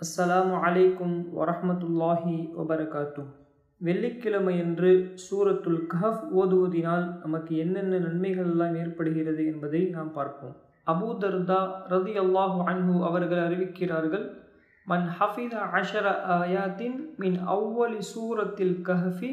அஸ்ஸலாமு அலைக்கும் வரஹ்மத்துல்லாஹி வபரகாத்து. வெள்ளிக்கிழமையன்று சூரத்துல் கஹஃப் ஓதுவதினால் நமக்கு என்னென்ன நன்மைகள் எல்லாம் ஏற்படுகிறது என்பதை நாம் பார்ப்போம். அபூ தர்தா ரதி அல்லாஹு அன்ஹு அவர்கள் அறிவிக்கிறார்கள் மன் ஹஃபிதா அஷர ஆயாத்தின் மின் அவ்வலி சூரத்தில் கஹஃபி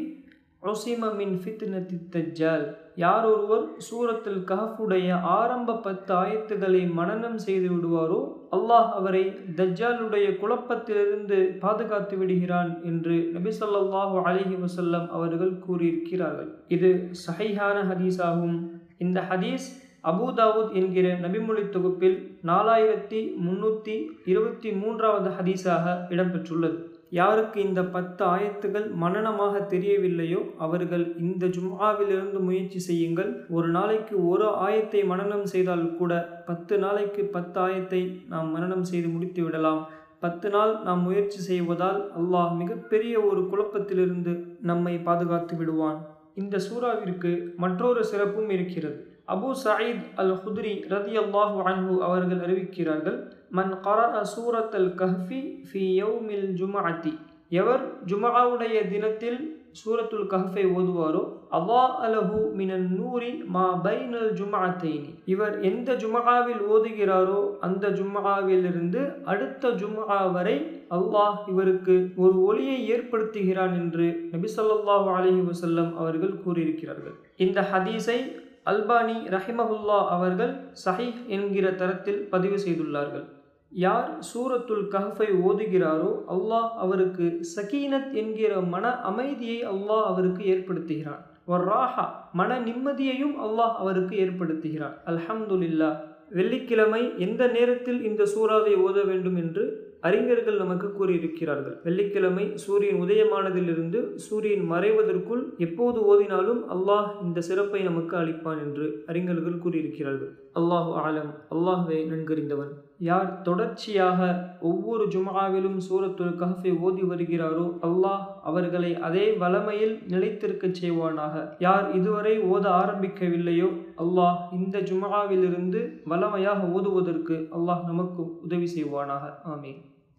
ஒசிம மின் ஃபித்னத்தி தஜ்ஜால். யார் ஒருவர் சூரத்தில் கஹஃபுடைய ஆரம்ப பத்து ஆயத்துக்களை மனனம் செய்து விடுவாரோ அல்லாஹ் அவரை தஜ்ஜாலுடைய குழப்பத்திலிருந்து பாதுகாத்து விடுகிறான் என்று நபி சொல்லாஹு அலிஹி வசல்லம் அவர்கள் கூறியிருக்கிறார்கள். இது சஹைஹான ஹதீஸாகும். இந்த ஹதீஸ் அபுதாவுத் என்கிற நபிமொழி தொகுப்பில் நாலாயிரத்தி முன்னூற்றி இருபத்தி மூன்றாவது ஹதீஸாக இடம்பெற்றுள்ளது. யாருக்கு இந்த பத்து ஆயத்துகள் மனநமாக தெரியவில்லையோ அவர்கள் இந்த ஜும்ஆவிலிருந்து முயற்சி செய்யுங்கள். ஒரு நாளைக்கு ஒரு ஆயத்தை மனநம் செய்தால் கூட பத்து நாளைக்கு பத்து ஆயத்தை நாம் மனநம் செய்து முடித்து விடலாம். பத்து நாள் நாம் முயற்சி செய்வதால் அல்லாஹ் மிகப்பெரிய ஒரு குழப்பத்திலிருந்து நம்மை பாதுகாத்து விடுவான். இந்த சூறாவிற்கு மற்றொரு சிறப்பும் இருக்கிறது. அபு சயீத் அல் ஹுத்ரி ரதி அல்லாஹு அன்ஹு அவர்கள் அறிவிக்கிறார்கள் மன் கரா சூரத் அல் கஹ்ஃபி ஃபி யௌமில் ஜுமாஅத்தி. எவர் ஜுமாவுடைய தினத்தில் சூரத்துல் கஹ்ஃபை ஓதுவாரோ அல்லா அலஹு மினன் நூரி மா பைனல் ஜுமாத்தைனி இவர் எந்த ஜுமாவில் ஓதுகிறாரோ அந்த ஜும்மாவிலிருந்து அடுத்த ஜுமா வரை அல்லாஹ் இவருக்கு ஒரு ஒளியை ஏற்படுத்துகிறான் என்று நபி சொல்லாஹு அலஹி வசல்லம் அவர்கள் கூறியிருக்கிறார்கள். இந்த ஹதீஸை அல்பானி ரஹிமஹுல்லா அவர்கள் சஹீஹ் என்கிற தரத்தில் பதிவு செய்துள்ளார்கள். யார் சூரத்துல் கஹஃபை ஓதுகிறாரோ அல்லாஹ் அவருக்கு சகீனத் என்கிற மன அமைதியை அல்லாஹ் அவருக்கு ஏற்படுத்துகிறான். வர்ராஹா மன நிம்மதியையும் அல்லாஹ் அவருக்கு ஏற்படுத்துகிறான். அல்ஹம்துலில்லா வெள்ளிக்கிழமை எந்த நேரத்தில் இந்த சூறாவை ஓத வேண்டும் என்று அறிஞர்கள் நமக்கு கூறியிருக்கிறார்கள். வெள்ளிக்கிழமை சூரியன் உதயமானதிலிருந்து சூரியன் மறைவதற்குள் எப்போது ஓதினாலும் அல்லாஹ் இந்த சிறப்பை நமக்கு அளிப்பான் என்று அறிஞர்கள் கூறியிருக்கிறார்கள். அல்லாஹ் ஆலம் அல்லாஹ்வே நன்கறிந்தவன். யார் தொடர்ச்சியாக ஒவ்வொரு ஜுமாவிலும் சூரத்துல் கஹஃபை ஓதி வருகிறாரோ அல்லாஹ் அவர்களை அதே வளமையில் நிலைத்திருக்கச் செய்வானாக. யார் இதுவரை ஓத ஆரம்பிக்கவில்லையோ அல்லாஹ் இந்த ஜுமாவிலிருந்து வளமையாக ஓதுவதற்கு அல்லாஹ் நமக்கு உதவி செய்வானாக. ஆமீன்.